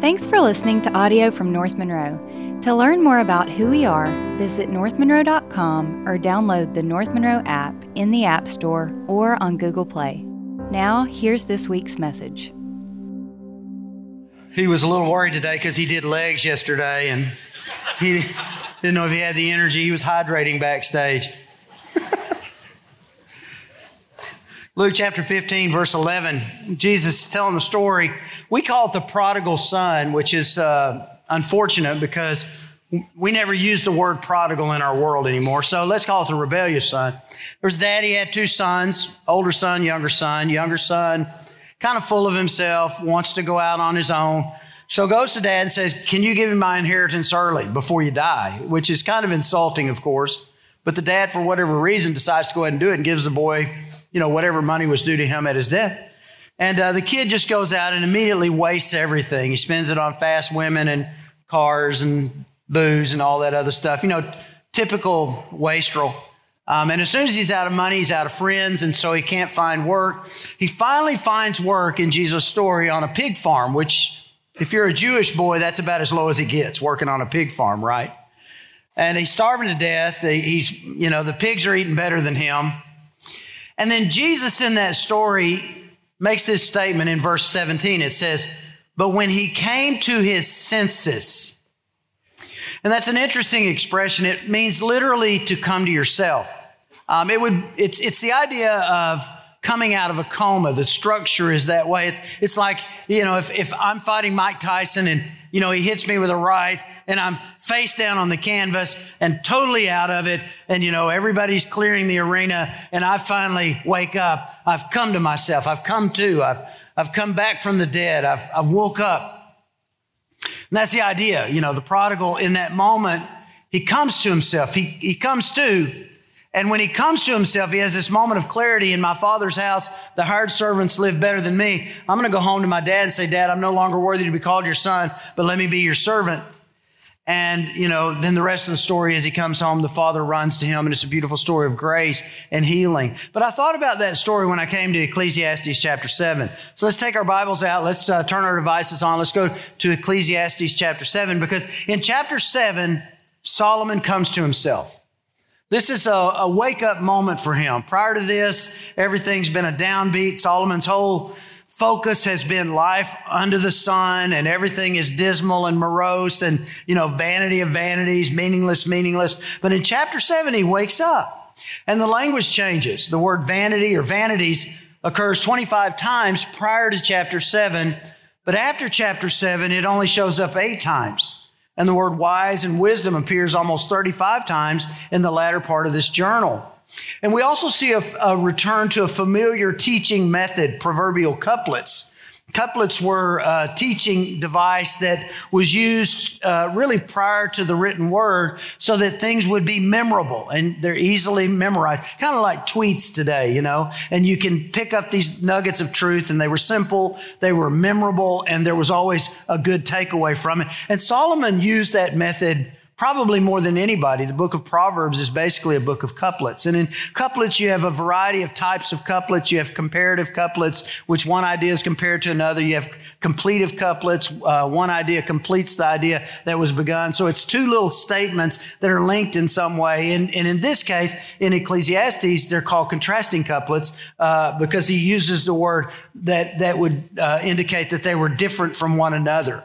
Thanks for listening to audio from North Monroe. To learn more about who we are, visit northmonroe.com or download the North Monroe app in the App Store or on Google Play. Now, here's this week's message. He was a little worried today because he did legs yesterday and he didn't know if he had the energy. He was hydrating backstage. Luke chapter 15, verse 11, Jesus is telling the story. We call it the prodigal son, which is uh, unfortunate because we never use the word prodigal in our world anymore. So let's call it the rebellious son. There's dad, he had two sons, older son, younger son. Younger son, kind of full of himself, wants to go out on his own. So goes to dad and says, Can you give me my inheritance early before you die? Which is kind of insulting, of course. But the dad, for whatever reason, decides to go ahead and do it and gives the boy you know, whatever money was due to him at his death. And uh, the kid just goes out and immediately wastes everything. He spends it on fast women and cars and booze and all that other stuff. You know, typical wastrel. Um, and as soon as he's out of money, he's out of friends, and so he can't find work. He finally finds work in Jesus' story on a pig farm, which, if you're a Jewish boy, that's about as low as he gets, working on a pig farm, right? And he's starving to death. He's, you know, the pigs are eating better than him. And then Jesus in that story makes this statement in verse 17. It says, But when he came to his senses, and that's an interesting expression. It means literally to come to yourself. Um, it would, it's, it's the idea of coming out of a coma. The structure is that way. It's, it's like, you know, if, if I'm fighting Mike Tyson and you know, he hits me with a right and I'm face down on the canvas and totally out of it. And, you know, everybody's clearing the arena and I finally wake up. I've come to myself. I've come to. I've, I've come back from the dead. I've, I've woke up. And that's the idea. You know, the prodigal in that moment, he comes to himself. He, he comes to and when he comes to himself, he has this moment of clarity. In my father's house, the hired servants live better than me. I'm going to go home to my dad and say, Dad, I'm no longer worthy to be called your son, but let me be your servant. And, you know, then the rest of the story as he comes home, the father runs to him, and it's a beautiful story of grace and healing. But I thought about that story when I came to Ecclesiastes chapter 7. So let's take our Bibles out. Let's uh, turn our devices on. Let's go to Ecclesiastes chapter 7 because in chapter 7, Solomon comes to himself. This is a, a wake up moment for him. Prior to this, everything's been a downbeat. Solomon's whole focus has been life under the sun and everything is dismal and morose and, you know, vanity of vanities, meaningless, meaningless. But in chapter seven, he wakes up and the language changes. The word vanity or vanities occurs 25 times prior to chapter seven. But after chapter seven, it only shows up eight times. And the word wise and wisdom appears almost 35 times in the latter part of this journal. And we also see a, a return to a familiar teaching method, proverbial couplets. Couplets were a teaching device that was used uh, really prior to the written word so that things would be memorable and they're easily memorized. Kind of like tweets today, you know, and you can pick up these nuggets of truth and they were simple, they were memorable, and there was always a good takeaway from it. And Solomon used that method probably more than anybody, the book of Proverbs is basically a book of couplets. And in couplets, you have a variety of types of couplets. You have comparative couplets, which one idea is compared to another. You have completive couplets. Uh, one idea completes the idea that was begun. So it's two little statements that are linked in some way. And, and in this case, in Ecclesiastes, they're called contrasting couplets uh, because he uses the word that, that would uh, indicate that they were different from one another.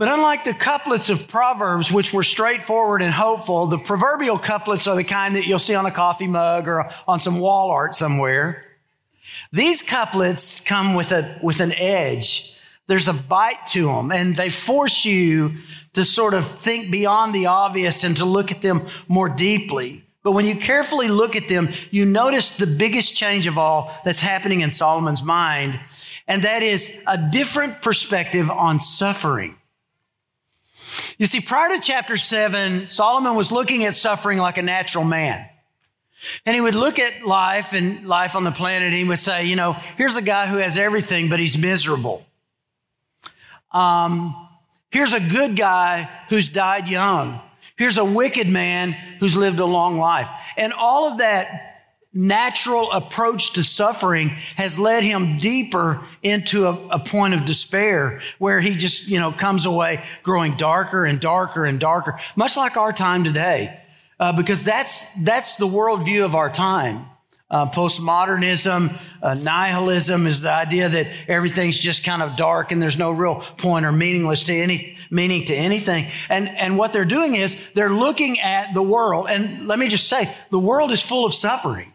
But unlike the couplets of Proverbs, which were straightforward and hopeful, the proverbial couplets are the kind that you'll see on a coffee mug or on some wall art somewhere. These couplets come with a, with an edge. There's a bite to them and they force you to sort of think beyond the obvious and to look at them more deeply. But when you carefully look at them, you notice the biggest change of all that's happening in Solomon's mind. And that is a different perspective on suffering. You see, prior to chapter seven, Solomon was looking at suffering like a natural man. And he would look at life and life on the planet, and he would say, you know, here's a guy who has everything, but he's miserable. Um, here's a good guy who's died young. Here's a wicked man who's lived a long life. And all of that natural approach to suffering has led him deeper into a, a, point of despair where he just, you know, comes away growing darker and darker and darker, much like our time today, uh, because that's, that's the worldview of our time. Uh, postmodernism, uh, nihilism is the idea that everything's just kind of dark and there's no real point or meaningless to any meaning to anything. And and what they're doing is they're looking at the world. And let me just say, the world is full of suffering.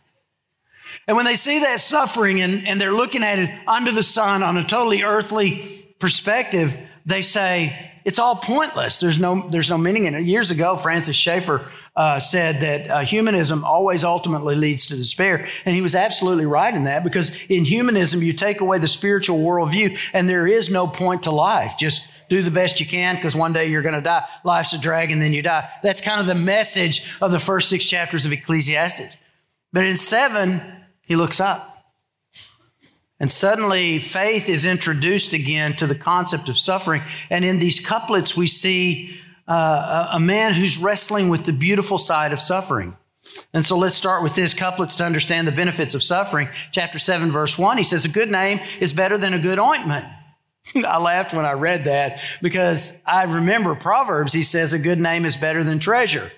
And when they see that suffering and, and they're looking at it under the sun on a totally earthly perspective, they say, it's all pointless. There's no, there's no meaning in it. Years ago, Francis Schaeffer uh, said that uh, humanism always ultimately leads to despair. And he was absolutely right in that because in humanism, you take away the spiritual worldview and there is no point to life. Just do the best you can because one day you're going to die. Life's a drag and then you die. That's kind of the message of the first six chapters of Ecclesiastes. But in seven, he looks up. And suddenly, faith is introduced again to the concept of suffering. And in these couplets, we see uh, a man who's wrestling with the beautiful side of suffering. And so let's start with this couplets to understand the benefits of suffering. Chapter 7, verse 1, he says, A good name is better than a good ointment. I laughed when I read that because I remember Proverbs, he says, A good name is better than treasure.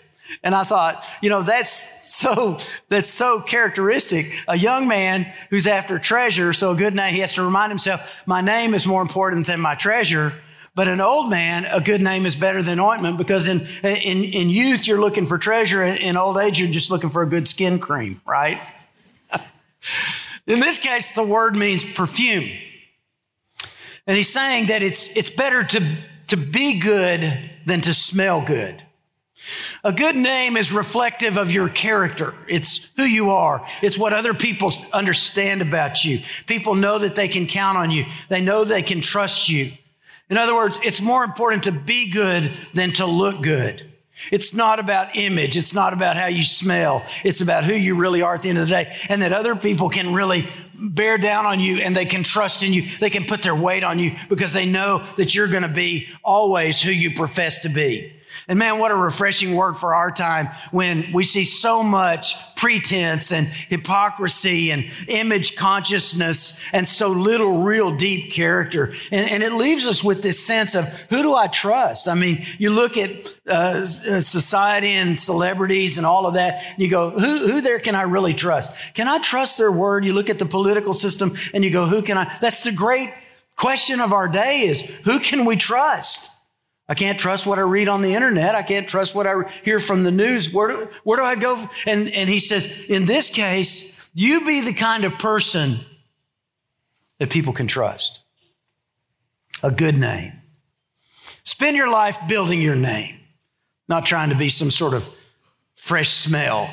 And I thought, you know, that's so, that's so characteristic. A young man who's after treasure, so good name, he has to remind himself, my name is more important than my treasure. But an old man, a good name is better than ointment because in, in, in youth, you're looking for treasure. In old age, you're just looking for a good skin cream, right? in this case, the word means perfume. And he's saying that it's, it's better to, to be good than to smell good. A good name is reflective of your character. It's who you are. It's what other people understand about you. People know that they can count on you. They know they can trust you. In other words, it's more important to be good than to look good. It's not about image. It's not about how you smell. It's about who you really are at the end of the day and that other people can really bear down on you and they can trust in you. They can put their weight on you because they know that you're going to be always who you profess to be. And man, what a refreshing word for our time when we see so much pretense and hypocrisy and image consciousness and so little real deep character. And, and it leaves us with this sense of who do I trust? I mean, you look at uh, society and celebrities and all of that, and you go, who, who there can I really trust? Can I trust their word? You look at the political system and you go, who can I? That's the great question of our day is who can we trust? I can't trust what I read on the internet. I can't trust what I hear from the news. Where do, where do I go? And, and he says, in this case, you be the kind of person that people can trust. A good name. Spend your life building your name, not trying to be some sort of fresh smell.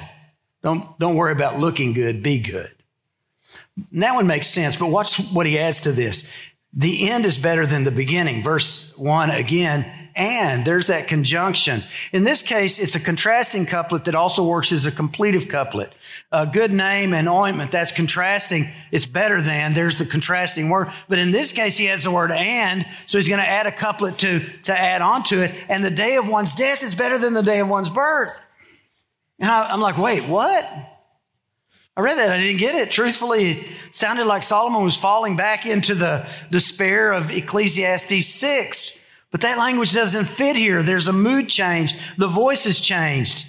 Don't, don't worry about looking good, be good. That one makes sense, but watch what he adds to this. The end is better than the beginning. Verse one again, and there's that conjunction. In this case, it's a contrasting couplet that also works as a completive couplet. A good name and ointment, that's contrasting. It's better than. There's the contrasting word. But in this case, he adds the word and, so he's going to add a couplet to, to add on to it. And the day of one's death is better than the day of one's birth. And I, I'm like, wait, what? I read that. I didn't get it. Truthfully, it sounded like Solomon was falling back into the despair of Ecclesiastes 6. But that language doesn't fit here. There's a mood change. The voice has changed.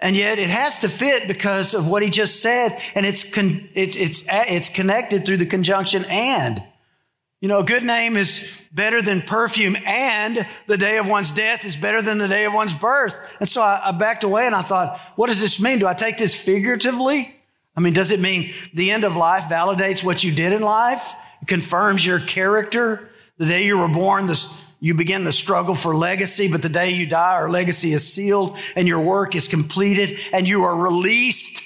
And yet it has to fit because of what he just said. And it's, con- it's, it's, it's connected through the conjunction and. You know, a good name is better than perfume, and the day of one's death is better than the day of one's birth. And so I, I backed away and I thought, what does this mean? Do I take this figuratively? I mean, does it mean the end of life validates what you did in life? It confirms your character? The day you were born, this you begin the struggle for legacy, but the day you die, our legacy is sealed and your work is completed and you are released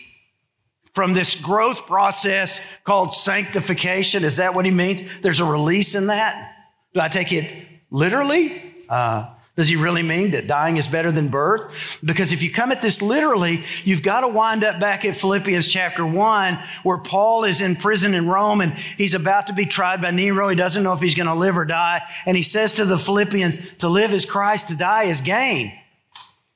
from this growth process called sanctification. Is that what he means? There's a release in that? Do I take it literally? Uh, does he really mean that dying is better than birth? Because if you come at this literally, you've got to wind up back at Philippians chapter one, where Paul is in prison in Rome and he's about to be tried by Nero. He doesn't know if he's going to live or die. And he says to the Philippians, to live is Christ, to die is gain.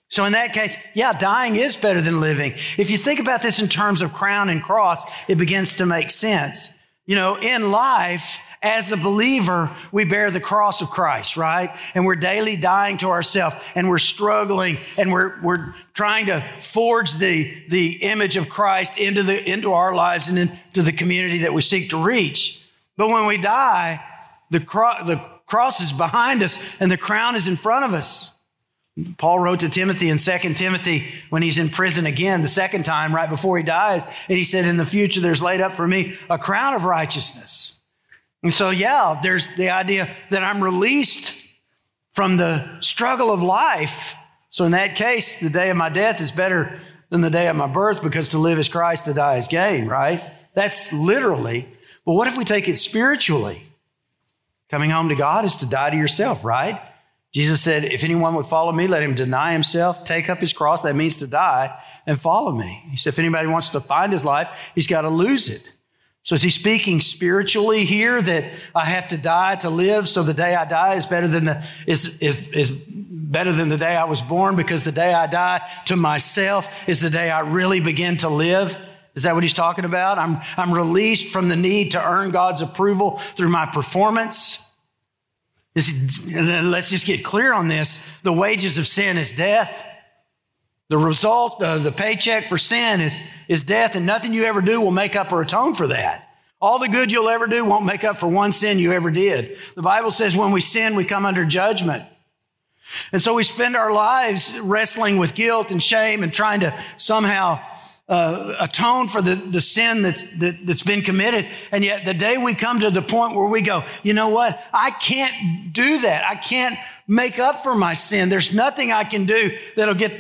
So in that case, yeah, dying is better than living. If you think about this in terms of crown and cross, it begins to make sense. You know, in life, as a believer, we bear the cross of Christ, right? And we're daily dying to ourselves and we're struggling and we're, we're trying to forge the, the image of Christ into the, into our lives and into the community that we seek to reach. But when we die, the, cro- the cross is behind us and the crown is in front of us. Paul wrote to Timothy in 2 Timothy when he's in prison again, the second time, right before he dies. And he said, In the future, there's laid up for me a crown of righteousness. And so, yeah, there's the idea that I'm released from the struggle of life. So, in that case, the day of my death is better than the day of my birth because to live is Christ, to die is gain, right? That's literally. But what if we take it spiritually? Coming home to God is to die to yourself, right? Jesus said, If anyone would follow me, let him deny himself, take up his cross. That means to die and follow me. He said, If anybody wants to find his life, he's got to lose it. So is he speaking spiritually here that I have to die to live? So the day I die is better than the, is, is, is better than the day I was born because the day I die to myself is the day I really begin to live. Is that what he's talking about? I'm, I'm released from the need to earn God's approval through my performance. Let's just get clear on this. The wages of sin is death. The result of the paycheck for sin is, is death, and nothing you ever do will make up or atone for that. All the good you'll ever do won't make up for one sin you ever did. The Bible says when we sin, we come under judgment. And so we spend our lives wrestling with guilt and shame and trying to somehow uh, atone for the, the sin that's, that, that's been committed. And yet the day we come to the point where we go, you know what? I can't do that. I can't make up for my sin. There's nothing I can do that'll get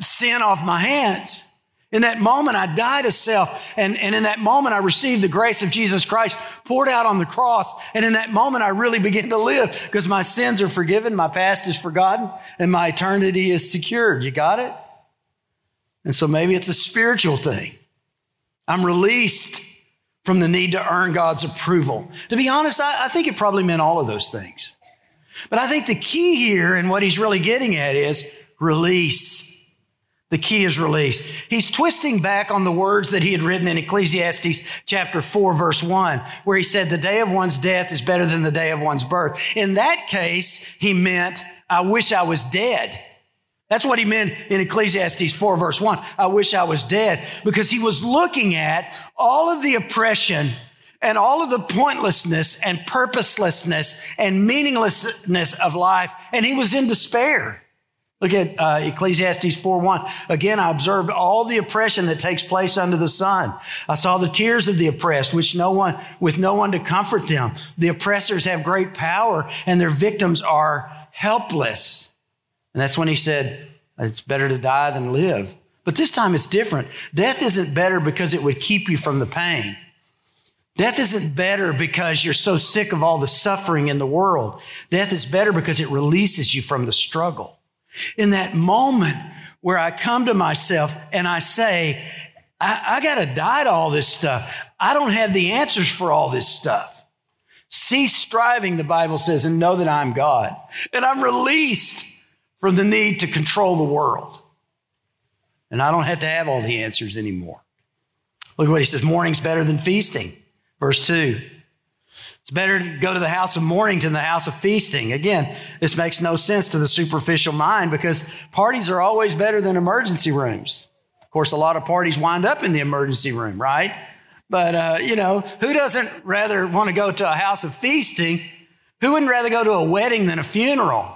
sin off my hands. In that moment, I die to self. And, and in that moment, I receive the grace of Jesus Christ poured out on the cross. And in that moment, I really begin to live because my sins are forgiven, my past is forgotten, and my eternity is secured. You got it? And so maybe it's a spiritual thing. I'm released from the need to earn God's approval. To be honest, I, I, think it probably meant all of those things. But I think the key here and what he's really getting at is release. The key is release. He's twisting back on the words that he had written in Ecclesiastes chapter 4, verse 1, where he said, The day of one's death is better than the day of one's birth. In that case, he meant, I wish I was dead. That's what he meant in Ecclesiastes 4, verse 1. I wish I was dead because he was looking at all of the oppression and all of the pointlessness and purposelessness and meaninglessness of life, and he was in despair. Look at uh, Ecclesiastes 4 1. Again, I observed all the oppression that takes place under the sun. I saw the tears of the oppressed, which no one, with no one to comfort them. The oppressors have great power, and their victims are helpless. And that's when he said, it's better to die than live. But this time it's different. Death isn't better because it would keep you from the pain. Death isn't better because you're so sick of all the suffering in the world. Death is better because it releases you from the struggle. In that moment where I come to myself and I say, I, I got to die to all this stuff. I don't have the answers for all this stuff. Cease striving, the Bible says, and know that I'm God. And I'm released from the need to control the world. And I don't have to have all the answers anymore. Look at what he says mourning's better than feasting. Verse 2. It's better to go to the house of mourning than the house of feasting. Again, this makes no sense to the superficial mind because parties are always better than emergency rooms. Of course, a lot of parties wind up in the emergency room, right? But, uh, you know, who doesn't rather want to go to a house of feasting? Who wouldn't rather go to a wedding than a funeral?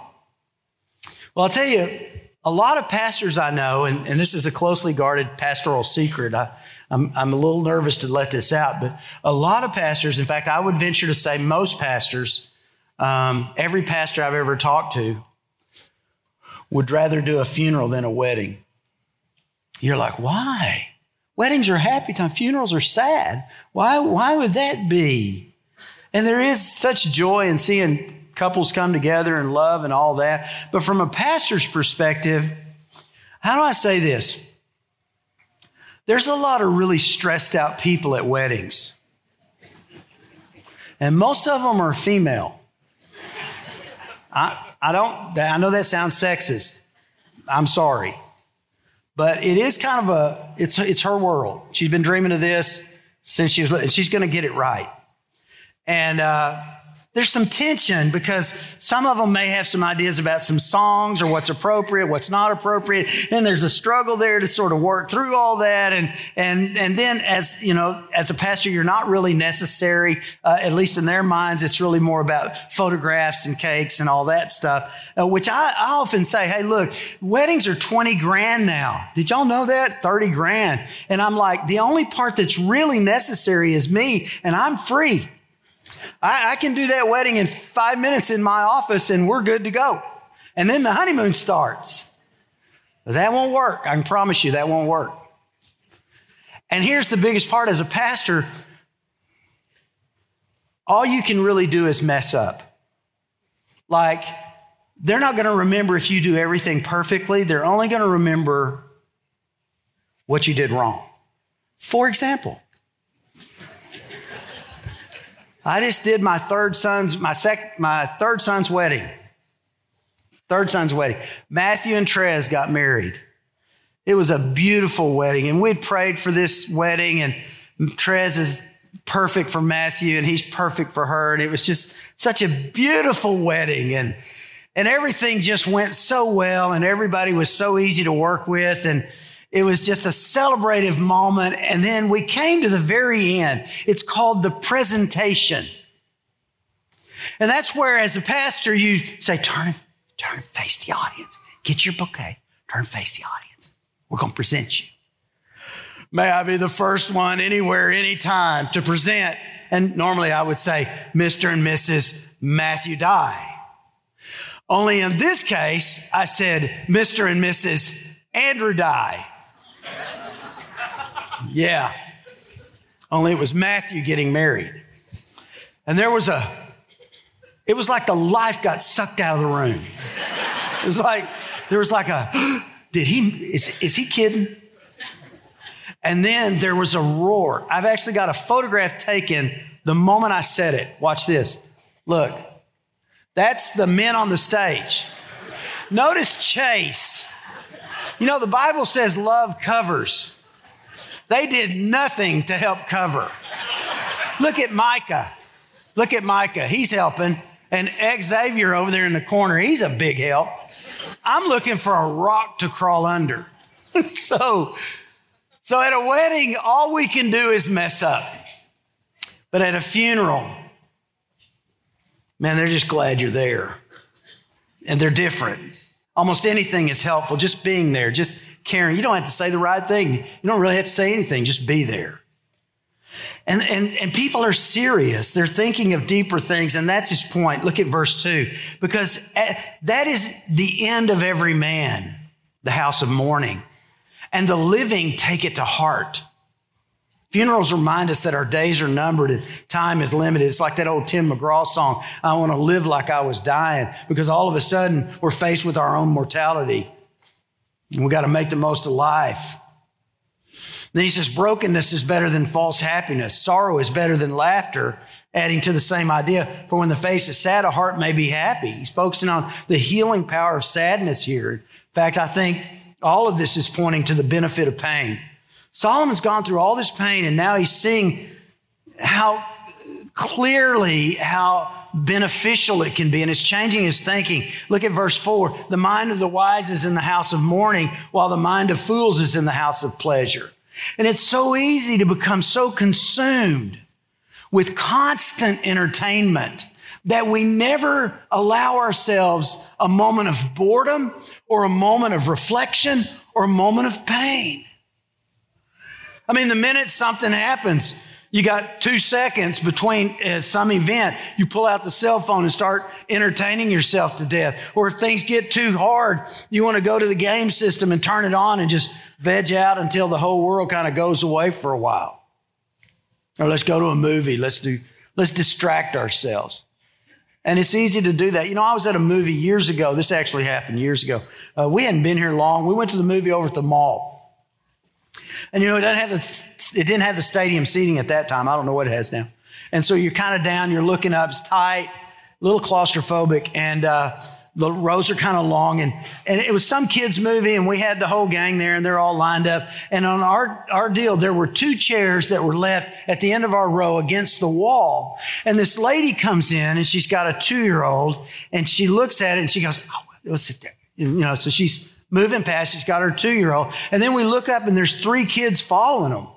Well, I'll tell you, a lot of pastors I know, and, and this is a closely guarded pastoral secret. I, I'm, I'm a little nervous to let this out, but a lot of pastors, in fact, I would venture to say most pastors, um, every pastor I've ever talked to, would rather do a funeral than a wedding. You're like, why? Weddings are happy time, funerals are sad. Why, why would that be? And there is such joy in seeing couples come together and love and all that. But from a pastor's perspective, how do I say this? There's a lot of really stressed out people at weddings. And most of them are female. I, I don't, I know that sounds sexist. I'm sorry. But it is kind of a, it's, it's her world. She's been dreaming of this since she was, and she's going to get it right. And, uh, there's some tension because some of them may have some ideas about some songs or what's appropriate, what's not appropriate. And there's a struggle there to sort of work through all that. And, and, and then as, you know, as a pastor, you're not really necessary, uh, at least in their minds. It's really more about photographs and cakes and all that stuff, uh, which I, I often say, Hey, look, weddings are 20 grand now. Did y'all know that? 30 grand. And I'm like, the only part that's really necessary is me and I'm free. I, I can do that wedding in five minutes in my office and we're good to go. And then the honeymoon starts. But that won't work. I can promise you that won't work. And here's the biggest part as a pastor all you can really do is mess up. Like, they're not going to remember if you do everything perfectly, they're only going to remember what you did wrong. For example, I just did my third son's, my sec, my third son's wedding. Third son's wedding. Matthew and Trez got married. It was a beautiful wedding, and we'd prayed for this wedding, and Trez is perfect for Matthew, and he's perfect for her, and it was just such a beautiful wedding, and and everything just went so well, and everybody was so easy to work with, and it was just a celebrative moment. And then we came to the very end. It's called the presentation. And that's where, as a pastor, you say, turn, turn, face the audience. Get your bouquet. Turn, face the audience. We're going to present you. May I be the first one anywhere, anytime to present. And normally I would say, Mr. and Mrs. Matthew Dye. Only in this case, I said, Mr. and Mrs. Andrew Dye. Yeah. Only it was Matthew getting married. And there was a, it was like the life got sucked out of the room. It was like, there was like a, did he, is, is he kidding? And then there was a roar. I've actually got a photograph taken the moment I said it. Watch this. Look, that's the men on the stage. Notice Chase. You know, the Bible says love covers. They did nothing to help cover. Look at Micah. Look at Micah. He's helping. And Xavier over there in the corner, he's a big help. I'm looking for a rock to crawl under. so, so at a wedding, all we can do is mess up. But at a funeral, man, they're just glad you're there. And they're different. Almost anything is helpful, just being there, just caring. You don't have to say the right thing. You don't really have to say anything, just be there. And, and, and people are serious. They're thinking of deeper things. And that's his point. Look at verse two, because eh, that is the end of every man, the house of mourning. And the living take it to heart. Funerals remind us that our days are numbered and time is limited. It's like that old Tim McGraw song, I want to live like I was dying, because all of a sudden we're faced with our own mortality. And we got to make the most of life. Then he says, brokenness is better than false happiness. Sorrow is better than laughter, adding to the same idea. For when the face is sad, a heart may be happy. He's focusing on the healing power of sadness here. In fact, I think all of this is pointing to the benefit of pain. Solomon's gone through all this pain and now he's seeing how clearly how beneficial it can be and it's changing his thinking. Look at verse four. The mind of the wise is in the house of mourning while the mind of fools is in the house of pleasure. And it's so easy to become so consumed with constant entertainment that we never allow ourselves a moment of boredom or a moment of reflection or a moment of pain. I mean, the minute something happens, you got two seconds between uh, some event. You pull out the cell phone and start entertaining yourself to death. Or if things get too hard, you want to go to the game system and turn it on and just veg out until the whole world kind of goes away for a while. Or let's go to a movie. Let's do, let's distract ourselves. And it's easy to do that. You know, I was at a movie years ago. This actually happened years ago. Uh, we hadn't been here long. We went to the movie over at the mall. And you know, it doesn't have the, it didn't have the stadium seating at that time. I don't know what it has now. And so you're kind of down, you're looking up, it's tight, a little claustrophobic. And uh, the rows are kind of long and, and it was some kids movie and we had the whole gang there and they're all lined up. And on our, our deal, there were two chairs that were left at the end of our row against the wall. And this lady comes in and she's got a two year old and she looks at it and she goes, Oh, let's sit there. You know, so she's moving past. She's got her two year old. And then we look up and there's three kids following them.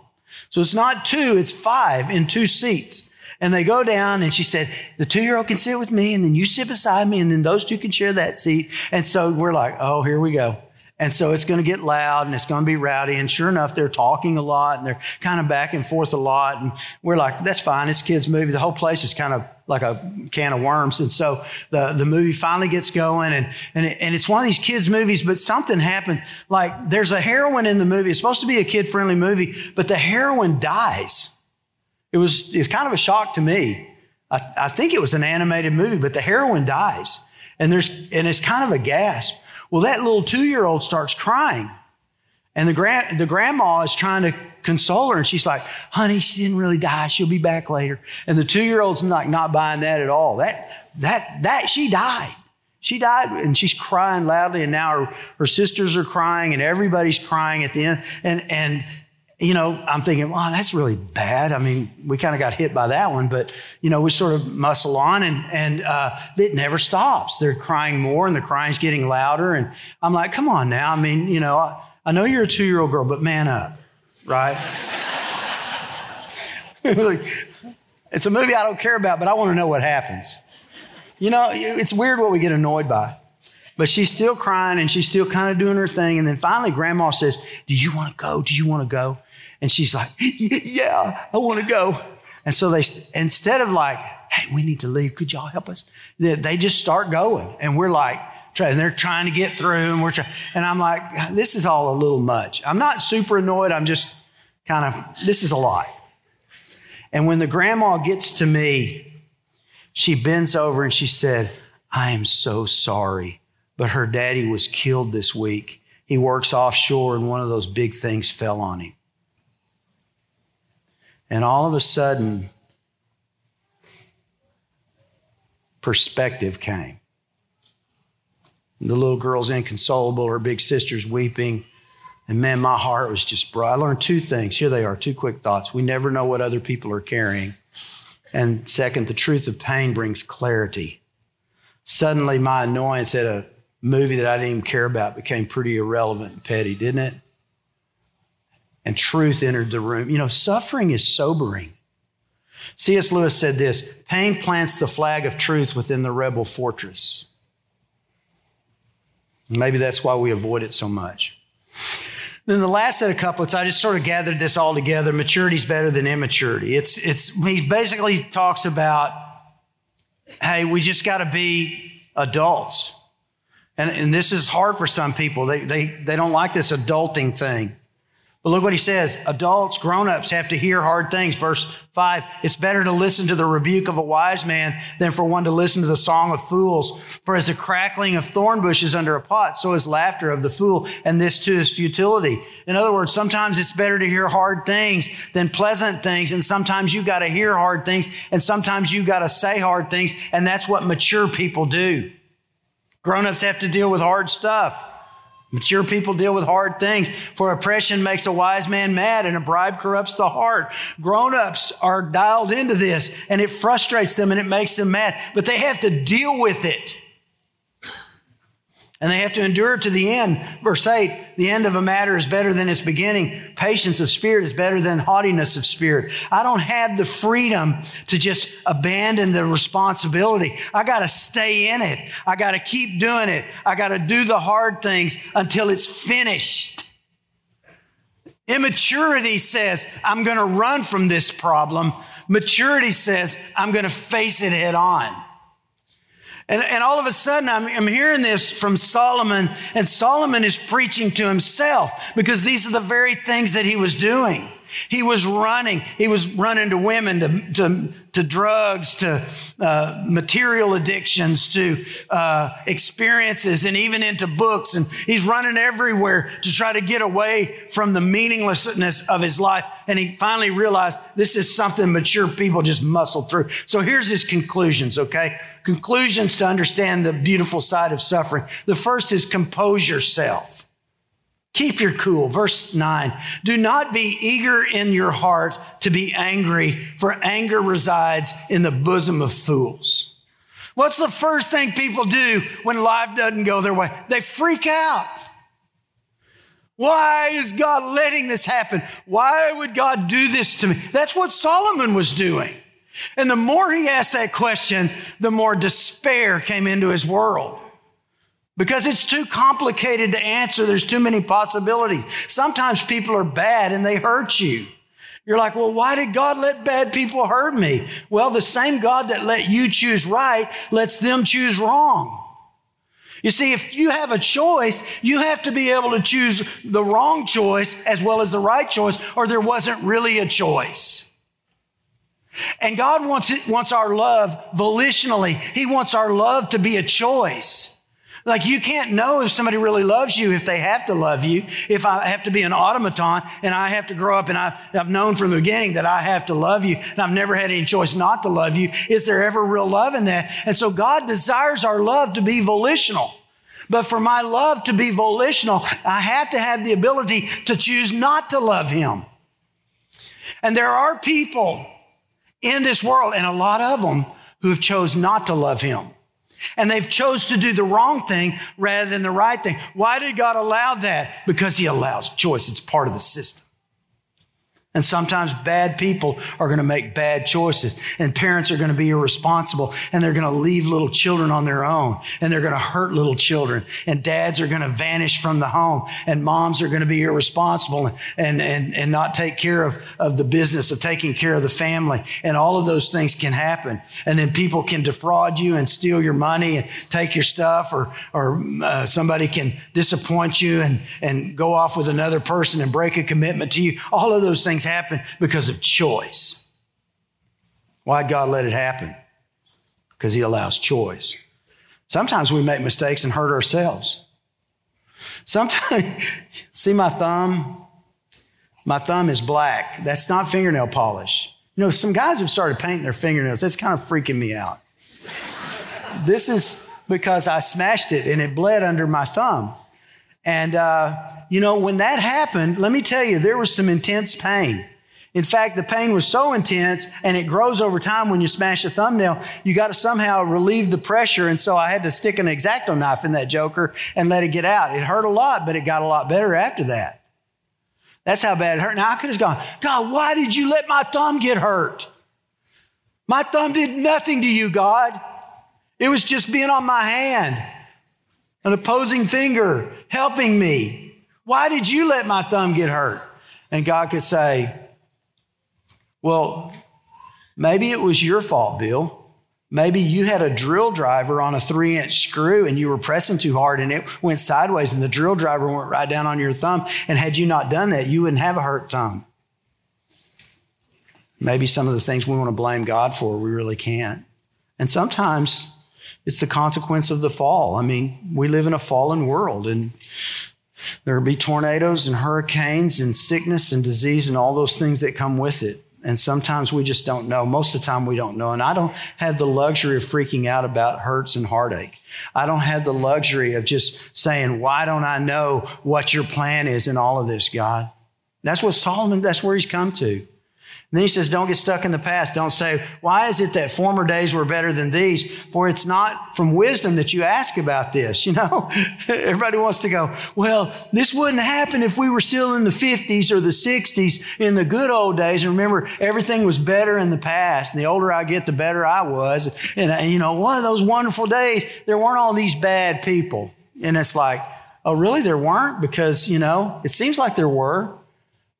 So it's not two, it's five in two seats. And they go down and she said, the two year old can sit with me and then you sit beside me and then those two can share that seat. And so we're like, oh, here we go. And so it's going to get loud and it's going to be rowdy. And sure enough, they're talking a lot and they're kind of back and forth a lot. And we're like, that's fine. It's kids' movie. The whole place is kind of like a can of worms. And so the, the movie finally gets going and, and, it, and it's one of these kids' movies, but something happens. Like there's a heroine in the movie. It's supposed to be a kid friendly movie, but the heroine dies. It was, it was kind of a shock to me. I, I think it was an animated movie, but the heroine dies. And there's, and it's kind of a gasp. Well, that little two year old starts crying. And the, grand, the grandma is trying to console her. And she's like, honey, she didn't really die. She'll be back later. And the two year old's like not buying that at all. That, that, that, she died. She died and she's crying loudly. And now her, her sisters are crying and everybody's crying at the end. And, and you know, I'm thinking, wow, that's really bad. I mean, we kind of got hit by that one, but you know, we sort of muscle on, and and uh, it never stops. They're crying more, and the crying's getting louder, and I'm like, come on now. I mean, you know, I, I know you're a two year old girl, but man up, right? it's a movie I don't care about, but I want to know what happens. You know, it's weird what we get annoyed by. But she's still crying and she's still kind of doing her thing. And then finally, grandma says, Do you want to go? Do you want to go? And she's like, Yeah, I want to go. And so they, instead of like, Hey, we need to leave. Could y'all help us? They just start going. And we're like, and they're trying to get through and we're trying. And I'm like, this is all a little much. I'm not super annoyed. I'm just kind of, this is a lot. And when the grandma gets to me, she bends over and she said, I am so sorry, but her daddy was killed this week. He works offshore and one of those big things fell on him. And all of a sudden, perspective came. The little girl's inconsolable, her big sister's weeping. And man, my heart was just broke. I learned two things. Here they are, two quick thoughts. We never know what other people are carrying. And second, the truth of pain brings clarity. Suddenly, my annoyance at a movie that I didn't even care about became pretty irrelevant and petty, didn't it? And truth entered the room. You know, suffering is sobering. C.S. Lewis said this pain plants the flag of truth within the rebel fortress. Maybe that's why we avoid it so much. Then the last set of couplets, I just sort of gathered this all together. Maturity is better than immaturity. It's, it's, he basically talks about, hey, we just got to be adults. And, and this is hard for some people. They, they, they don't like this adulting thing. But look what he says. Adults, grown-ups have to hear hard things. Verse five, it's better to listen to the rebuke of a wise man than for one to listen to the song of fools. For as the crackling of thorn bushes under a pot, so is laughter of the fool. And this too is futility. In other words, sometimes it's better to hear hard things than pleasant things. And sometimes you got to hear hard things. And sometimes you got to say hard things. And that's what mature people do. Grown-ups have to deal with hard stuff. Mature people deal with hard things. For oppression makes a wise man mad and a bribe corrupts the heart. Grown-ups are dialed into this and it frustrates them and it makes them mad, but they have to deal with it. And they have to endure to the end. Verse 8 the end of a matter is better than its beginning. Patience of spirit is better than haughtiness of spirit. I don't have the freedom to just abandon the responsibility. I got to stay in it. I got to keep doing it. I got to do the hard things until it's finished. Immaturity says, I'm going to run from this problem. Maturity says, I'm going to face it head on. And, and all of a sudden, I'm, I'm hearing this from Solomon, and Solomon is preaching to himself because these are the very things that he was doing. He was running. He was running to women, to, to, to drugs, to uh, material addictions, to uh, experiences, and even into books. And he's running everywhere to try to get away from the meaninglessness of his life. And he finally realized this is something mature people just muscle through. So here's his conclusions, okay? Conclusions to understand the beautiful side of suffering. The first is compose yourself. Keep your cool. Verse 9. Do not be eager in your heart to be angry, for anger resides in the bosom of fools. What's the first thing people do when life doesn't go their way? They freak out. Why is God letting this happen? Why would God do this to me? That's what Solomon was doing. And the more he asked that question, the more despair came into his world because it's too complicated to answer. There's too many possibilities. Sometimes people are bad and they hurt you. You're like, well, why did God let bad people hurt me? Well, the same God that let you choose right lets them choose wrong. You see, if you have a choice, you have to be able to choose the wrong choice as well as the right choice, or there wasn't really a choice. And God wants, it, wants our love volitionally. He wants our love to be a choice. Like you can't know if somebody really loves you if they have to love you. If I have to be an automaton and I have to grow up and I've, I've known from the beginning that I have to love you and I've never had any choice not to love you. Is there ever real love in that? And so God desires our love to be volitional. But for my love to be volitional, I have to have the ability to choose not to love him. And there are people in this world, and a lot of them, who have chose not to love him. And they've chose to do the wrong thing rather than the right thing. Why did God allow that? Because he allows choice. It's part of the system. And sometimes bad people are going to make bad choices and parents are going to be irresponsible and they're going to leave little children on their own and they're going to hurt little children and dads are going to vanish from the home and moms are going to be irresponsible and, and, and not take care of, of the business of taking care of the family. And all of those things can happen. And then people can defraud you and steal your money and take your stuff or, or uh, somebody can disappoint you and, and go off with another person and break a commitment to you. All of those things happen because of choice. Why'd God let it happen? Because He allows choice. Sometimes we make mistakes and hurt ourselves. Sometimes, see my thumb? My thumb is black. That's not fingernail polish. You know, some guys have started painting their fingernails. That's kind of freaking me out. this is because I smashed it and it bled under my thumb. And, uh, you know, when that happened, let me tell you, there was some intense pain. In fact, the pain was so intense and it grows over time when you smash a thumbnail, you got to somehow relieve the pressure. And so I had to stick an exacto knife in that joker and let it get out. It hurt a lot, but it got a lot better after that. That's how bad it hurt. Now I could have gone, God, why did you let my thumb get hurt? My thumb did nothing to you, God. It was just being on my hand an opposing finger helping me. Why did you let my thumb get hurt? And God could say, Well, maybe it was your fault, Bill. Maybe you had a drill driver on a three inch screw and you were pressing too hard and it went sideways and the drill driver went right down on your thumb. And had you not done that, you wouldn't have a hurt thumb. Maybe some of the things we want to blame God for, we really can't. And sometimes it's the consequence of the fall. I mean, we live in a fallen world and there will be tornadoes and hurricanes and sickness and disease and all those things that come with it. And sometimes we just don't know. Most of the time we don't know. And I don't have the luxury of freaking out about hurts and heartache. I don't have the luxury of just saying, why don't I know what your plan is in all of this, God? That's what Solomon, that's where he's come to. And then he says, don't get stuck in the past. Don't say, why is it that former days were better than these? For it's not from wisdom that you ask about this. You know, everybody wants to go, well, this wouldn't happen if we were still in the 50s or the 60s in the good old days. And remember, everything was better in the past. And the older I get, the better I was. And, uh, you know, one of those wonderful days, there weren't all these bad people. And it's like, oh, really? There weren't? Because, you know, it seems like there were.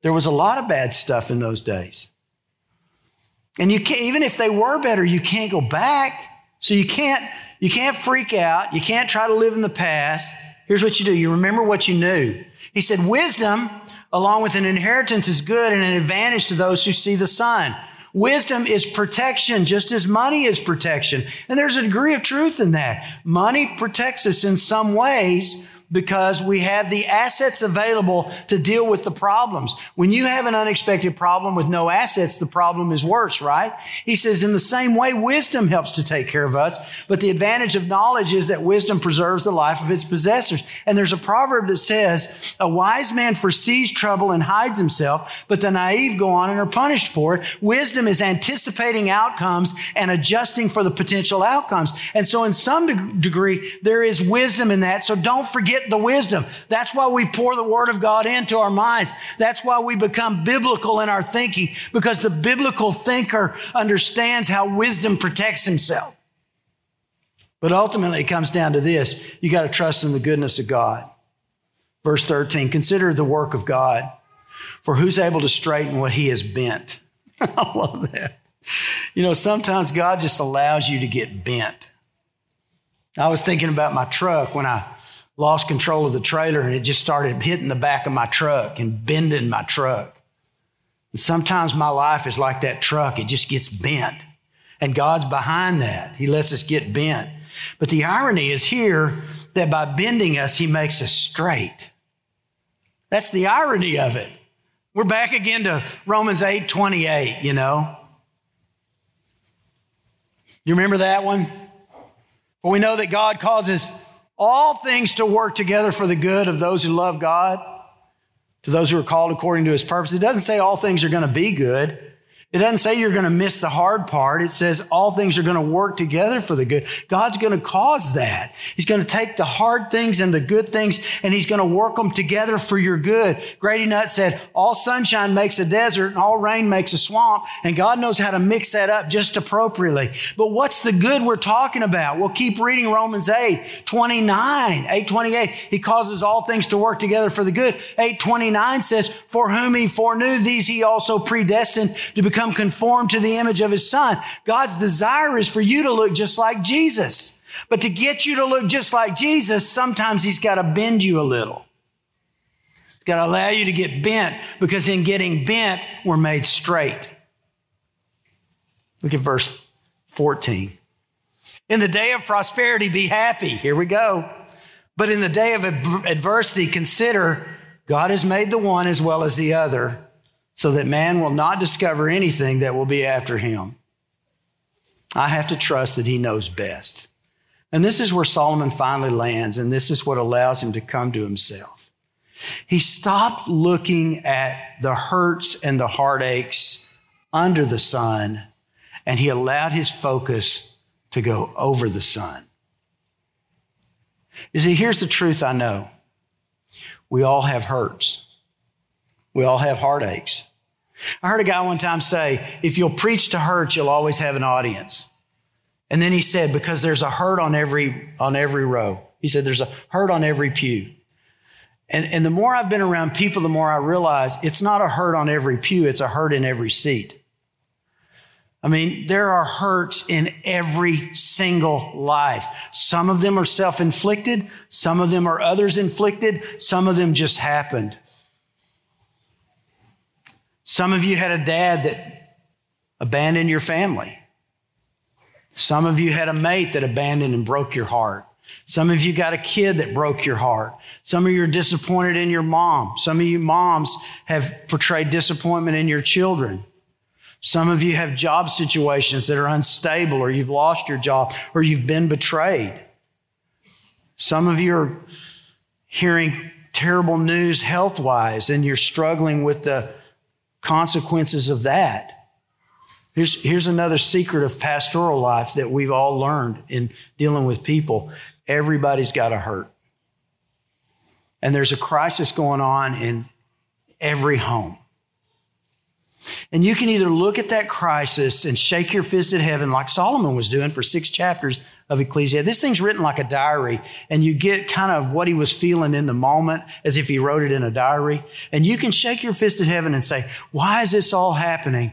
There was a lot of bad stuff in those days. And you can't, even if they were better, you can't go back. So you can't, you can't freak out. You can't try to live in the past. Here's what you do. You remember what you knew. He said, wisdom along with an inheritance is good and an advantage to those who see the sun. Wisdom is protection just as money is protection. And there's a degree of truth in that. Money protects us in some ways, because we have the assets available to deal with the problems. When you have an unexpected problem with no assets, the problem is worse, right? He says, in the same way, wisdom helps to take care of us, but the advantage of knowledge is that wisdom preserves the life of its possessors. And there's a proverb that says, a wise man foresees trouble and hides himself, but the naive go on and are punished for it. Wisdom is anticipating outcomes and adjusting for the potential outcomes. And so in some de- degree, there is wisdom in that. So don't forget get the wisdom. That's why we pour the Word of God into our minds. That's why we become biblical in our thinking, because the biblical thinker understands how wisdom protects himself. But ultimately, it comes down to this you got to trust in the goodness of God. Verse 13 consider the work of God, for who's able to straighten what he has bent? I love that. You know, sometimes God just allows you to get bent. I was thinking about my truck when I lost control of the trailer and it just started hitting the back of my truck and bending my truck. And sometimes my life is like that truck, it just gets bent. And God's behind that. He lets us get bent. But the irony is here that by bending us, He makes us straight. That's the irony of it. We're back again to Romans 8 28, you know. You remember that one? For we know that God causes all things to work together for the good of those who love God, to those who are called according to his purpose. It doesn't say all things are going to be good. It doesn't say you're going to miss the hard part. It says all things are going to work together for the good. God's going to cause that. He's going to take the hard things and the good things and he's going to work them together for your good. Grady Nutt said, all sunshine makes a desert and all rain makes a swamp. And God knows how to mix that up just appropriately. But what's the good we're talking about? Well, keep reading Romans 8, 29, 8, 28. He causes all things to work together for the good. 8, 29 says, for whom he foreknew, these he also predestined to become become conformed to the image of his son. God's desire is for you to look just like Jesus. But to get you to look just like Jesus, sometimes he's got to bend you a little. He's got to allow you to get bent because in getting bent, we're made straight. Look at verse 14. In the day of prosperity, be happy. Here we go. But in the day of adversity, consider God has made the one as well as the other so that man will not discover anything that will be after him. I have to trust that he knows best. And this is where Solomon finally lands, and this is what allows him to come to himself. He stopped looking at the hurts and the heartaches under the sun, and he allowed his focus to go over the sun. You see, here's the truth I know we all have hurts. We all have heartaches. I heard a guy one time say, if you'll preach to hurt, you'll always have an audience. And then he said, because there's a hurt on every, on every row. He said, there's a hurt on every pew. And, and the more I've been around people, the more I realize it's not a hurt on every pew, it's a hurt in every seat. I mean, there are hurts in every single life. Some of them are self inflicted, some of them are others inflicted, some of them just happened. Some of you had a dad that abandoned your family. Some of you had a mate that abandoned and broke your heart. Some of you got a kid that broke your heart. Some of you are disappointed in your mom. Some of you moms have portrayed disappointment in your children. Some of you have job situations that are unstable, or you've lost your job, or you've been betrayed. Some of you are hearing terrible news health wise, and you're struggling with the consequences of that. Here's, here's another secret of pastoral life that we've all learned in dealing with people. Everybody's got a hurt. And there's a crisis going on in every home. And you can either look at that crisis and shake your fist at heaven like Solomon was doing for six chapters of Ecclesiastes. This thing's written like a diary, and you get kind of what he was feeling in the moment as if he wrote it in a diary. And you can shake your fist at heaven and say, Why is this all happening?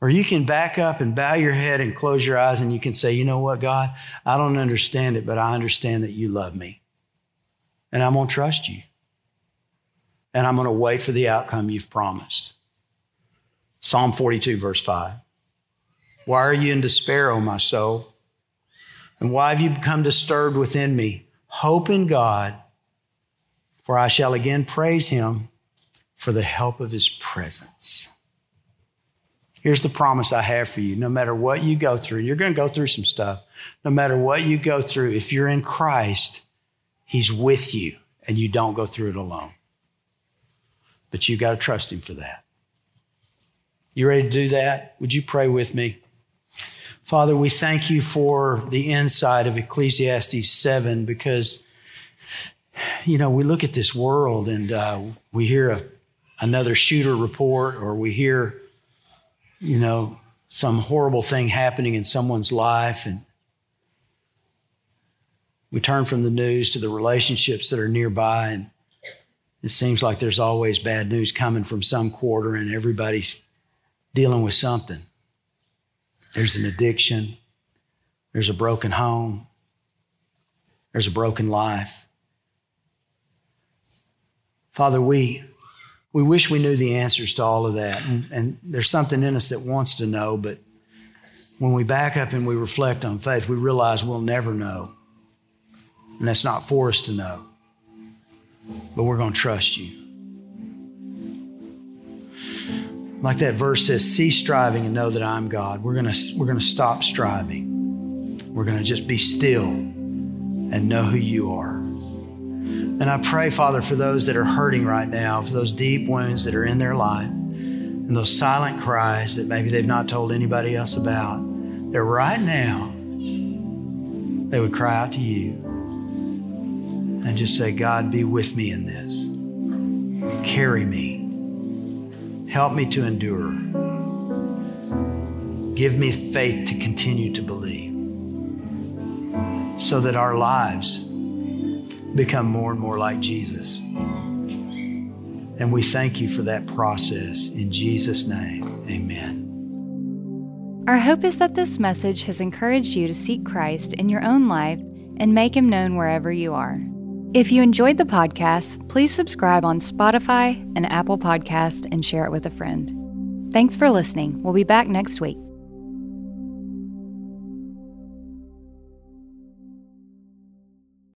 Or you can back up and bow your head and close your eyes and you can say, You know what, God? I don't understand it, but I understand that you love me. And I'm going to trust you. and I'm going to wait for the outcome you've promised. Psalm 42, verse 5. Why are you in despair, O my soul? And why have you become disturbed within me? Hope in God, for I shall again praise him for the help of his presence. Here's the promise I have for you. No matter what you go through, you're going to go through some stuff. No matter what you go through, if you're in Christ, he's with you and you don't go through it alone. But you got to trust him for that. You ready to do that? Would you pray with me? Father, we thank you for the insight of Ecclesiastes 7 because, you know, we look at this world and uh, we hear a, another shooter report or we hear, you know, some horrible thing happening in someone's life and we turn from the news to the relationships that are nearby and it seems like there's always bad news coming from some quarter and everybody's dealing with something. There's an addiction. There's a broken home. There's a broken life. Father, we, we wish we knew the answers to all of that. And, and there's something in us that wants to know, but when we back up and we reflect on faith, we realize we'll never know. And that's not for us to know. But we're going to trust you. Like that verse says, cease striving and know that I'm God. We're going to, we're going to stop striving. We're going to just be still and know who you are. And I pray, Father, for those that are hurting right now, for those deep wounds that are in their life, and those silent cries that maybe they've not told anybody else about, that right now they would cry out to you and just say, God, be with me in this. Carry me. Help me to endure. Give me faith to continue to believe so that our lives become more and more like Jesus. And we thank you for that process. In Jesus' name, amen. Our hope is that this message has encouraged you to seek Christ in your own life and make him known wherever you are. If you enjoyed the podcast, please subscribe on Spotify and Apple Podcast and share it with a friend. Thanks for listening. We'll be back next week.